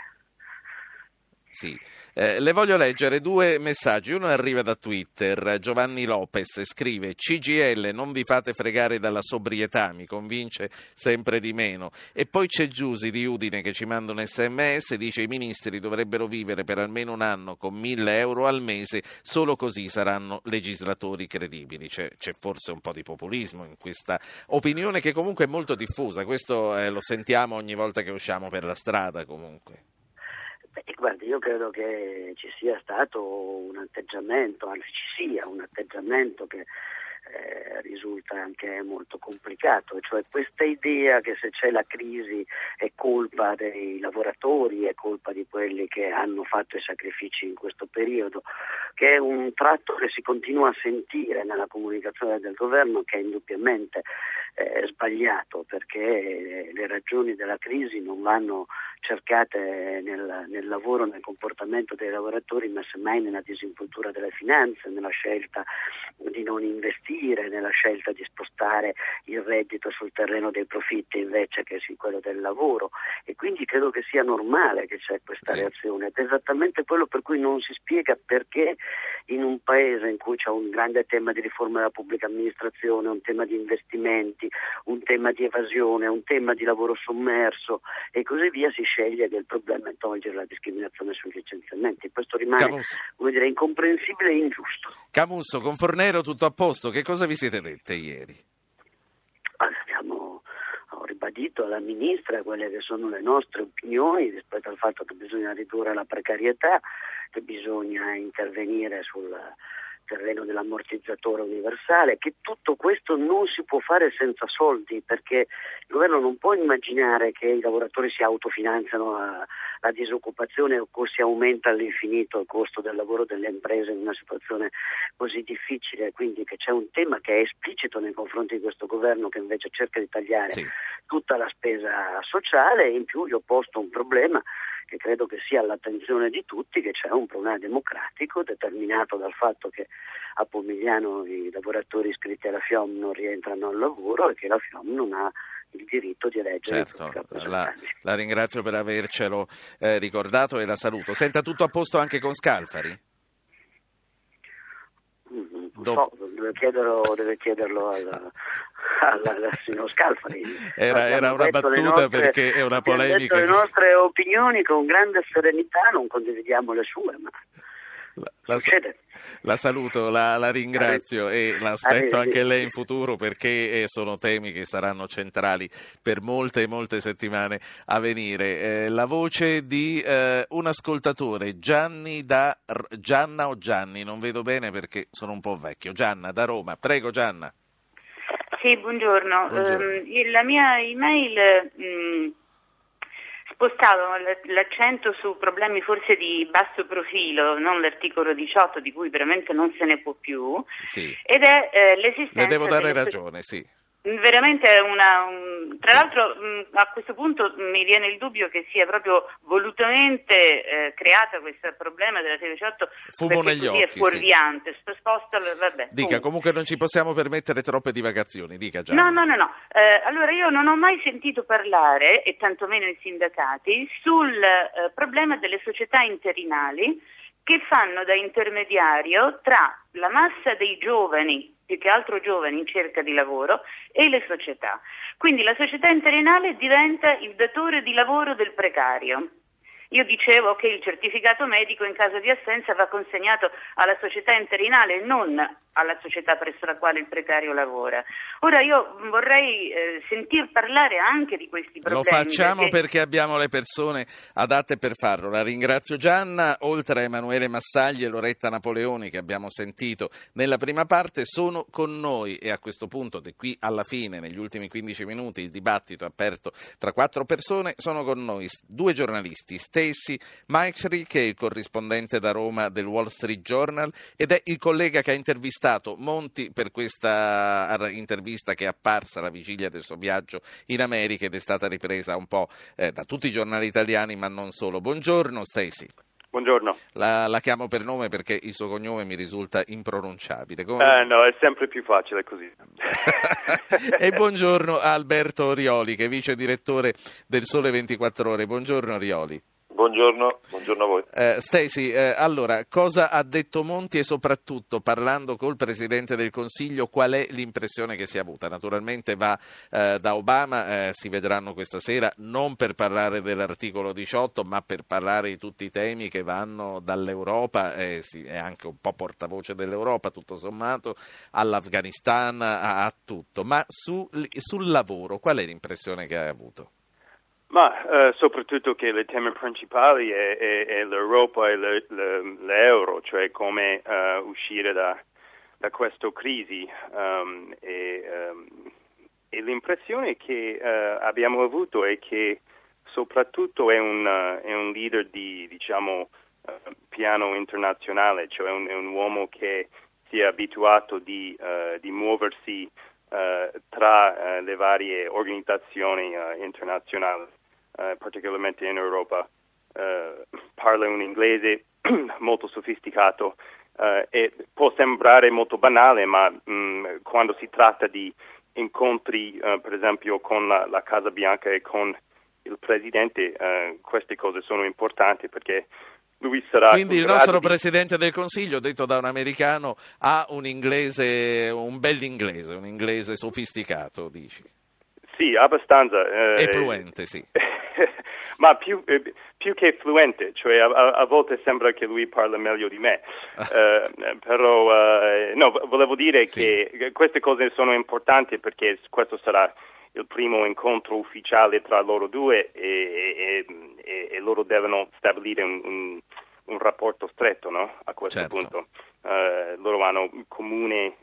Sì. Eh, le voglio leggere due messaggi. Uno arriva da Twitter. Giovanni Lopez scrive: CGL, non vi fate fregare dalla sobrietà, mi convince sempre di meno. E poi c'è Giusi di Udine che ci manda un sms: dice i ministri dovrebbero vivere per almeno un anno con 1000 euro al mese, solo così saranno legislatori credibili. C'è, c'è forse un po' di populismo in questa opinione che comunque è molto diffusa. Questo eh, lo sentiamo ogni volta che usciamo per la strada comunque. Guardi, io credo che ci sia stato un atteggiamento, anzi ci sia un atteggiamento che eh, risulta anche molto complicato, cioè questa idea che se c'è la crisi è colpa dei lavoratori, è colpa di quelli che hanno fatto i sacrifici in questo periodo, che è un tratto che si continua a sentire nella comunicazione del governo che è indubbiamente eh, sbagliato perché le ragioni della crisi non vanno cercate nel, nel, lavoro, nel comportamento dei lavoratori, ma semmai nella disinvoltura delle finanze, nella scelta di non investire, nella scelta di spostare il reddito sul terreno dei profitti invece che su quello del lavoro. E quindi credo che sia normale che c'è questa sì. reazione. Ed è esattamente quello per cui non si spiega perché in un paese in cui c'è un grande tema di riforma della pubblica amministrazione, un tema di investimenti, un tema di evasione, un tema di lavoro sommerso e così via si sceglie il problema è togliere la discriminazione sui licenziamenti. Questo rimane come dire, incomprensibile e ingiusto. Camusso, con Fornero tutto a posto, che cosa vi siete dette ieri? Abbiamo ho ribadito alla Ministra quelle che sono le nostre opinioni rispetto al fatto che bisogna ridurre la precarietà, che bisogna intervenire sul terreno dell'ammortizzatore universale, che tutto questo non si può fare senza soldi, perché il governo non può immaginare che i lavoratori si autofinanziano la, la disoccupazione o si aumenta all'infinito il costo del lavoro delle imprese in una situazione così difficile, quindi che c'è un tema che è esplicito nei confronti di questo governo che invece cerca di tagliare sì. tutta la spesa sociale e in più gli ho posto un problema che credo che sia all'attenzione di tutti che c'è un problema democratico determinato dal fatto che a Pomigliano i lavoratori iscritti alla FIOM non rientrano al lavoro e che la FIOM non ha il diritto di eleggere certo, la, la, ringrazio per avercelo eh, ricordato e la saluto. Senta tutto a posto anche con Scalfari? Mm, so, deve chiederlo, deve chiederlo al, al, signor Scalfari. Era, era una battuta nostre, perché è una polemica. le nostre opinioni con grande serenità, non condividiamo le sue, ma la, la, la, saluto, la, la ringrazio e l'aspetto anche lei in futuro perché eh, sono temi che saranno centrali per molte e molte settimane a venire. Eh, la voce di eh, un ascoltatore, Gianni da Gianna o Gianni, non vedo bene perché sono un po' vecchio. Gianna da Roma, prego Gianna. Sì, buongiorno. buongiorno. Uh, la mia email mh, mm, spostava l'accento su problemi forse di basso profilo, non l'articolo 18 di cui veramente non se ne può più. Sì. Ed è eh, l'esistenza... Le devo dare ragione, sì Veramente è una. Un... Tra l'altro, mh, a questo punto mi viene il dubbio che sia proprio volutamente eh, creata questo problema della TV18 Fumo negli così occhi, è fuorviante. Sì. Sposta, vabbè, Dica, comunque. comunque non ci possiamo permettere troppe divagazioni, dica Gianni. No, no, no, no. Eh, allora io non ho mai sentito parlare, e tantomeno i sindacati, sul eh, problema delle società interinali che fanno da intermediario tra la massa dei giovani, più che altro giovani in cerca di lavoro, e le società. Quindi la società interinale diventa il datore di lavoro del precario. Io dicevo che il certificato medico in caso di assenza va consegnato alla società interinale, non alla società presso la quale il precario lavora. Ora io vorrei eh, sentir parlare anche di questi problemi. Lo facciamo perché... perché abbiamo le persone adatte per farlo. La ringrazio Gianna, oltre a Emanuele Massagli e Loretta Napoleoni che abbiamo sentito nella prima parte, sono con noi e a questo punto, da qui alla fine, negli ultimi 15 minuti, il dibattito aperto tra quattro persone, sono con noi due giornalisti, Stacy Maichri, che è il corrispondente da Roma del Wall Street Journal ed è il collega che ha intervistato Monti per questa intervista che è apparsa alla vigilia del suo viaggio in America ed è stata ripresa un po' eh, da tutti i giornali italiani, ma non solo. Buongiorno Stacy. Buongiorno. La, la, chiamo per nome perché il suo cognome mi risulta impronunciabile. Come... Eh, no, è sempre più facile così. e buongiorno a Alberto Rioli, che è vice direttore del Sole 24 Ore. Buongiorno Rioli. Buongiorno, buongiorno a voi. Eh, Stacy, eh, allora, cosa ha detto Monti e soprattutto, parlando col Presidente del Consiglio, qual è l'impressione che si è avuta? Naturalmente va eh, da Obama, eh, si vedranno questa sera, non per parlare dell'articolo 18, ma per parlare di tutti i temi che vanno dall'Europa, eh, sì, è anche un po' portavoce dell'Europa, tutto sommato, all'Afghanistan, a, a tutto. Ma su, sul lavoro, qual è l'impressione che hai avuto? Ma eh, soprattutto che le temi principali è, è, è l'Europa e le, le, l'euro, cioè come uh, uscire da, da questa crisi. Um, e, um, e, l'impressione che uh, abbiamo avuto è che soprattutto è un, uh, è un leader di diciamo, piano internazionale, cioè un, è un uomo che si è abituato di, di muoversi tra le varie organizzazioni internazionali. Uh, particolarmente in Europa, uh, parla un inglese molto sofisticato uh, e può sembrare molto banale, ma mh, quando si tratta di incontri, per esempio, con la, la, Casa Bianca e con il Presidente, queste cose sono importanti perché lui sarà... Quindi il nostro di... Presidente del Consiglio, detto da un americano, ha un inglese, un bell'inglese, un inglese sofisticato, dici? Sì, abbastanza. Eh, è fluente, sì. ma più, eh, più, che fluente, cioè a, a, volte sembra che lui parla meglio di me, uh, però uh, no, volevo dire sì. che queste cose sono importanti perché questo sarà il primo incontro ufficiale tra loro due e, e, e, loro devono stabilire un, un, un rapporto stretto no? a questo certo. punto. Uh, loro hanno un comune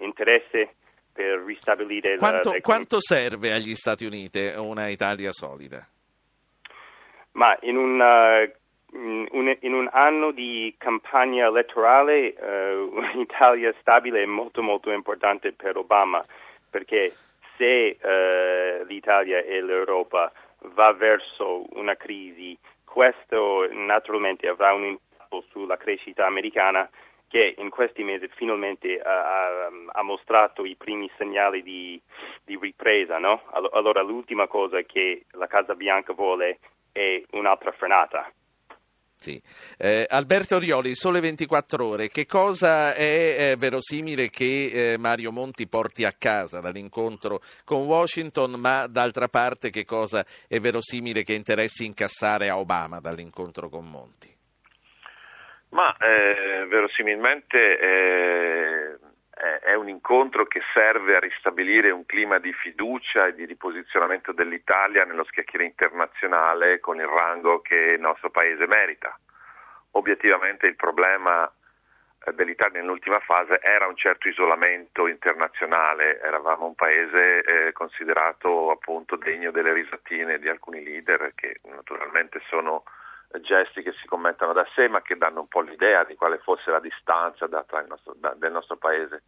interesse per ristabilire quanto, la, quanto serve agli Stati Uniti una Italia solida? Ma in, una, in, un, in un, anno di campagna elettorale uh, un'Italia stabile è molto molto importante per Obama perché se uh, l'Italia e l'Europa va verso una crisi, questo naturalmente avrà un impatto sulla crescita americana che in questi mesi finalmente ha, ha mostrato i primi segnali di, di ripresa. No? Allora l'ultima cosa che la Casa Bianca vuole è un'altra frenata. Sì. Eh, Alberto Orioli, Sole 24 Ore, che cosa è eh, verosimile che eh, Mario Monti porti a casa dall'incontro con Washington, ma d'altra parte che cosa è verosimile che interessi incassare a Obama dall'incontro con Monti? Ma eh, verosimilmente eh, è un incontro che serve a ristabilire un clima di fiducia e di riposizionamento dell'Italia nello scacchiere internazionale con il rango che il nostro Paese merita. Obiettivamente il problema eh, dell'Italia nell'ultima fase era un certo isolamento internazionale, eravamo un paese eh, considerato appunto degno delle risatine di alcuni leader che naturalmente sono gesti che si commentano da sé ma che danno un po' l'idea di quale fosse la distanza nostro, da, del nostro paese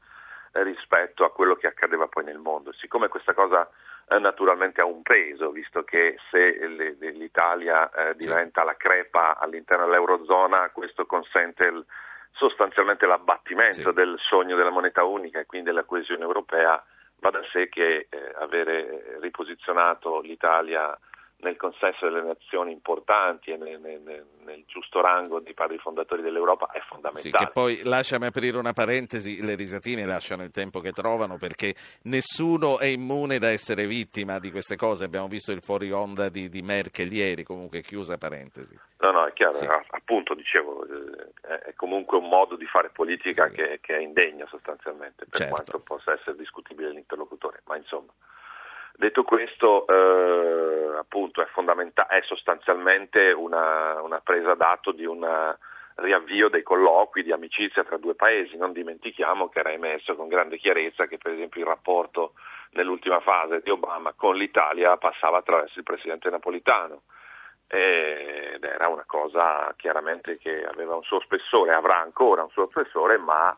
eh, rispetto a quello che accadeva poi nel mondo. Siccome questa cosa eh, naturalmente ha un peso, visto che se le, l'Italia eh, diventa sì. la crepa all'interno dell'Eurozona, questo consente il, sostanzialmente l'abbattimento sì. del sogno della moneta unica e quindi della coesione europea, va da sé che eh, avere riposizionato l'Italia nel consesso delle nazioni importanti e nel, nel, nel, giusto rango dei padri fondatori dell'Europa è fondamentale. Sì, che poi lasciami aprire una parentesi, le risatine lasciano il tempo che trovano perché nessuno è immune da essere vittima di queste cose, abbiamo visto il fuori onda di, di Merkel ieri, comunque chiusa parentesi. No, no, è chiaro, sì. appunto dicevo, eh, è comunque un modo di fare politica sì. che, che, è indegno sostanzialmente, per certo. quanto possa essere discutibile l'interlocutore, ma insomma... Detto questo, eh, appunto, è, fondamenta- è sostanzialmente una, una presa d'atto di un riavvio dei colloqui di amicizia tra due paesi. Non dimentichiamo che era emerso con grande chiarezza che, per esempio, il rapporto nell'ultima fase di Obama con l'Italia passava attraverso il presidente napolitano ed era una cosa chiaramente che aveva un suo spessore, avrà ancora un suo spessore, ma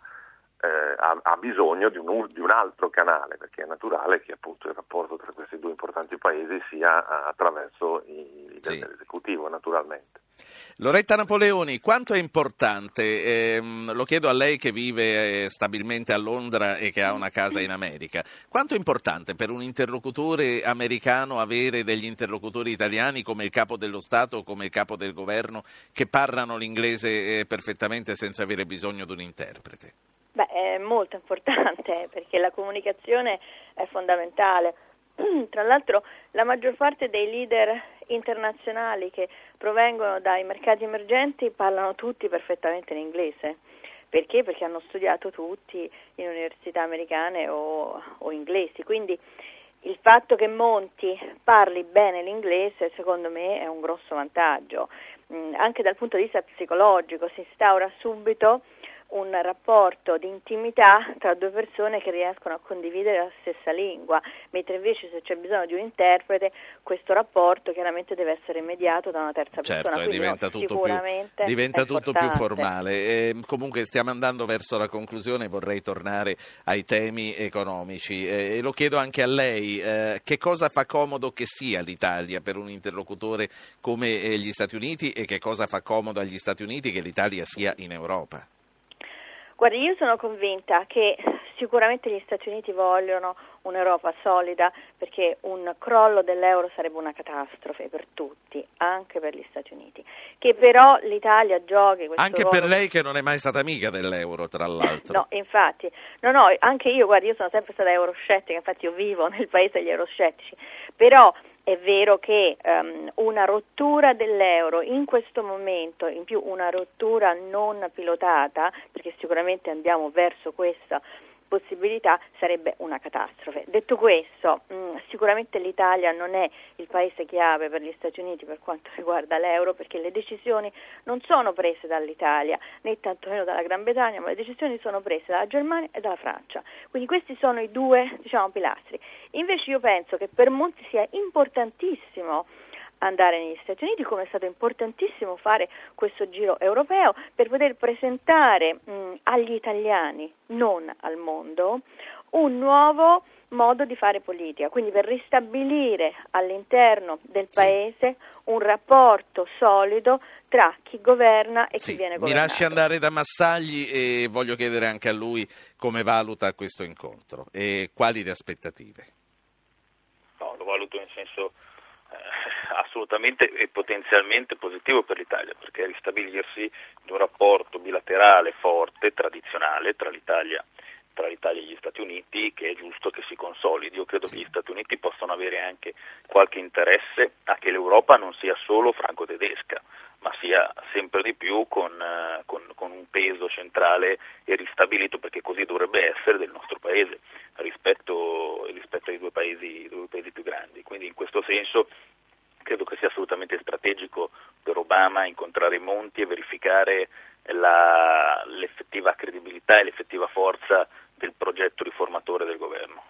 eh, ha, ha, bisogno di un, di un, altro canale, perché è naturale che appunto il rapporto tra questi due importanti paesi sia attraverso i sì. dell'esecutivo, naturalmente. Loretta Napoleoni, quanto è importante, eh, lo chiedo a lei che vive eh, stabilmente a Londra e che ha una casa in America, quanto è importante per un interlocutore americano avere degli interlocutori italiani come il capo dello Stato o come il capo del governo che parlano l'inglese eh, perfettamente senza avere bisogno di un interprete? Beh, è molto importante perché la comunicazione è fondamentale. Tra l'altro la maggior parte dei leader internazionali che provengono dai mercati emergenti parlano tutti perfettamente in inglese. Perché? Perché hanno studiato tutti in università americane o, o inglesi. Quindi il fatto che Monti parli bene l'inglese secondo me è un grosso vantaggio. Mm, anche dal punto di vista psicologico si instaura subito un rapporto di intimità tra due persone che riescono a condividere la stessa lingua, mentre invece se c'è bisogno di un interprete questo rapporto chiaramente deve essere mediato da una terza certo, persona. diventa tutto, più, diventa tutto più, formale. E, comunque stiamo andando verso la conclusione, vorrei tornare ai temi economici e, e lo chiedo anche a lei, eh, che cosa fa comodo che sia l'Italia per un interlocutore come eh, gli Stati Uniti e che cosa fa comodo agli Stati Uniti che l'Italia sia in Europa? Guardi, io sono convinta che sicuramente gli Stati Uniti vogliono un'Europa solida perché un crollo dell'euro sarebbe una catastrofe per tutti, anche per gli Stati Uniti. Che però l'Italia giochi questo Anche ruolo... per lei che non è mai stata amica dell'euro, tra l'altro. no, infatti. No, no, anche io, guardi, io sono sempre stata euroscettica, infatti io vivo nel paese degli euroscettici. Però è vero che um, una rottura dell'euro in questo momento, in più una rottura non pilotata, perché sicuramente andiamo verso questa possibilità sarebbe una catastrofe. Detto questo, mh, mm, sicuramente l'Italia non è il paese chiave per gli Stati Uniti per quanto riguarda l'euro perché le decisioni non sono prese dall'Italia né tantomeno dalla Gran Bretagna, ma le decisioni sono prese dalla Germania e dalla Francia. Quindi questi sono i due diciamo, pilastri. Invece io penso che per Monti sia importantissimo andare negli Stati Uniti, come è stato importantissimo fare questo giro europeo per poter presentare mh, agli italiani, non al mondo, un nuovo modo di fare politica, quindi per ristabilire all'interno del sì. Paese un rapporto solido tra chi governa e sì, chi viene governato. Mi lasci andare da Massagli e voglio chiedere anche a lui come valuta questo incontro e quali le aspettative. No, lo valuto in senso assolutamente e potenzialmente positivo per l'Italia, perché ristabilirsi di un rapporto bilaterale forte, tradizionale tra l'Italia, tra l'Italia e gli Stati Uniti, che è giusto che si consolidi. Io credo sì. che gli Stati Uniti possano avere anche qualche interesse a che l'Europa non sia solo franco-tedesca, ma sia sempre di più con, uh, con, con, un peso centrale e ristabilito, perché così dovrebbe essere del nostro Paese rispetto, rispetto ai due paesi, due paesi più grandi. Quindi in questo senso credo che sia assolutamente strategico per Obama incontrare Monti e verificare la, l'effettiva credibilità e l'effettiva forza del progetto riformatore del governo.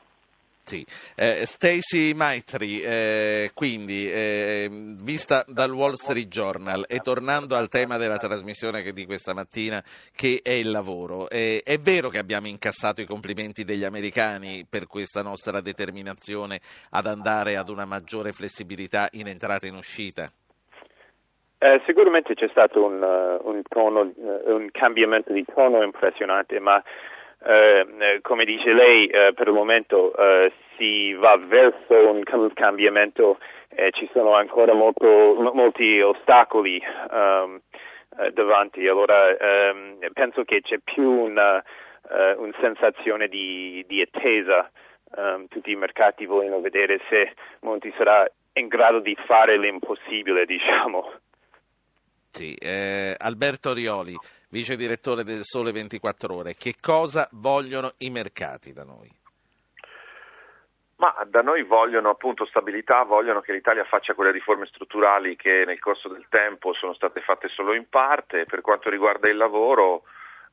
Sì. Eh, Stacy Maitri, eh, quindi, eh, vista dal Wall Street Journal e tornando al tema della trasmissione di questa mattina, che è il lavoro, eh, è vero che abbiamo incassato i complimenti degli americani per questa nostra determinazione ad andare ad una maggiore flessibilità in entrata e in uscita? Eh, sicuramente c'è stato un, uh, un, tono, uh, un cambiamento di tono impressionante, ma eh, eh, come dice lei, eh, per il momento eh, si va verso un cambiamento e ci sono ancora molto, molti ostacoli um, davanti. Allora um, penso che c'è più una, uh, una sensazione di, di attesa. Um, tutti i mercati vogliono vedere se Monti sarà in grado di fare l'impossibile, diciamo. Sì, eh, Alberto Rioli, vice direttore del Sole 24 Ore, che cosa vogliono i mercati da noi? Ma da noi vogliono appunto stabilità, vogliono che l'Italia faccia quelle riforme strutturali che nel corso del tempo sono state fatte solo in parte. Per quanto riguarda il lavoro,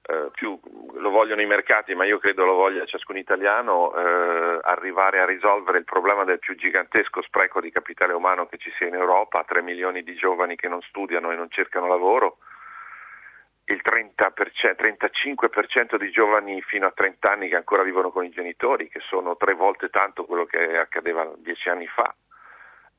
eh, più lo vogliono i mercati, ma io credo lo voglia ciascun italiano, eh, arrivare a risolvere il problema del più gigantesco spreco di capitale umano che ci sia in Europa, 3 milioni di giovani che non studiano e non cercano lavoro, il 30%, 35% di giovani fino a 30 anni che ancora vivono con i genitori, che sono tre volte tanto quello che accadeva dieci anni fa.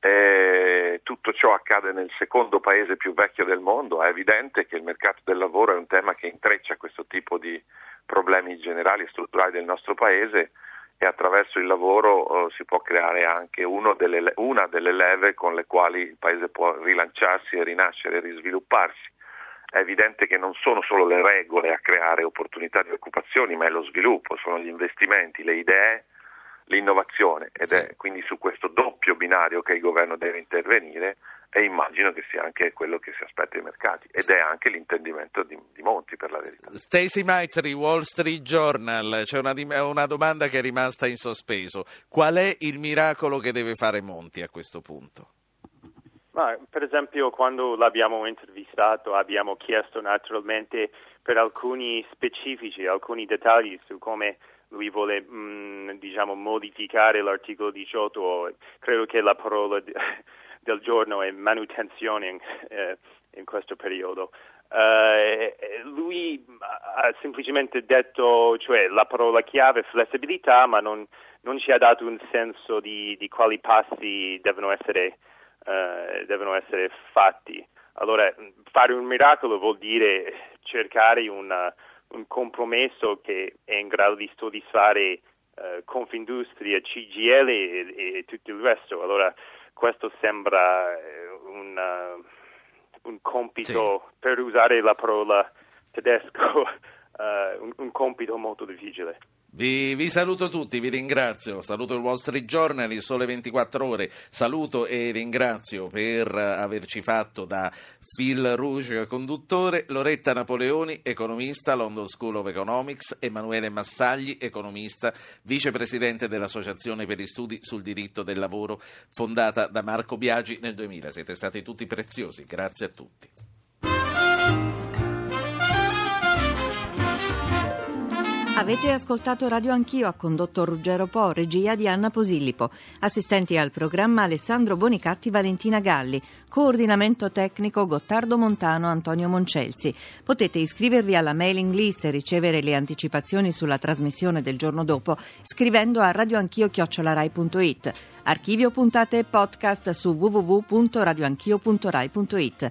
Eh, tutto ciò accade nel secondo paese più vecchio del mondo, è evidente che il mercato del lavoro è un tema che intreccia questo tipo di problemi generali e strutturali del nostro paese e attraverso il lavoro eh, si può creare anche delle, una delle leve con le quali il paese può rilanciarsi, rinascere e risvilupparsi. È evidente che non sono solo le regole a creare opportunità di occupazione, ma è lo sviluppo, sono gli investimenti, le idee l'innovazione ed sì. è quindi su questo doppio binario che il governo deve intervenire e immagino che sia anche quello che si aspetta ai mercati ed è anche l'intendimento di, di Monti per la verità. Stacy Maitri, Wall Street Journal, c'è una, una, domanda che è rimasta in sospeso. Qual è il miracolo che deve fare Monti a questo punto? Ma, per esempio quando l'abbiamo intervistato abbiamo chiesto naturalmente per alcuni specifici, alcuni dettagli su come lui vuole mh, mm, diciamo, modificare l'articolo 18, credo che la parola di, del giorno è manutenzione eh, in questo periodo. Uh, lui ha semplicemente detto, cioè la parola chiave è flessibilità, ma non, non ci ha dato un senso di, di quali passi devono essere, uh, devono essere, fatti. Allora, fare un miracolo vuol dire cercare una, un compromesso che è in grado di soddisfare uh, Confindustria, CGL e, e, tutto il resto. Allora questo sembra eh, un, uh, un compito, sì. per usare la parola tedesco, uh, un, un compito molto difficile. Vi, vi, saluto tutti, vi ringrazio, saluto il Wall Street Journal, il Sole 24 Ore, saluto e ringrazio per averci fatto da Phil Rouge conduttore, Loretta Napoleoni, economista, London School of Economics, Emanuele Massagli, economista, vicepresidente dell'Associazione per gli Studi sul Diritto del Lavoro, fondata da Marco Biagi nel 2000. Siete stati tutti preziosi, grazie a tutti. Avete ascoltato Radio Anch'io, ha condotto Ruggero Po, regia di Anna Posillipo, assistenti al programma Alessandro Bonicatti, Valentina Galli, coordinamento tecnico Gottardo Montano, Antonio Moncelsi. Potete iscrivervi alla mailing list e ricevere le anticipazioni sulla trasmissione del giorno dopo scrivendo a radioanchio.it. Archivio puntate e podcast su www.radioanchio.rai.it.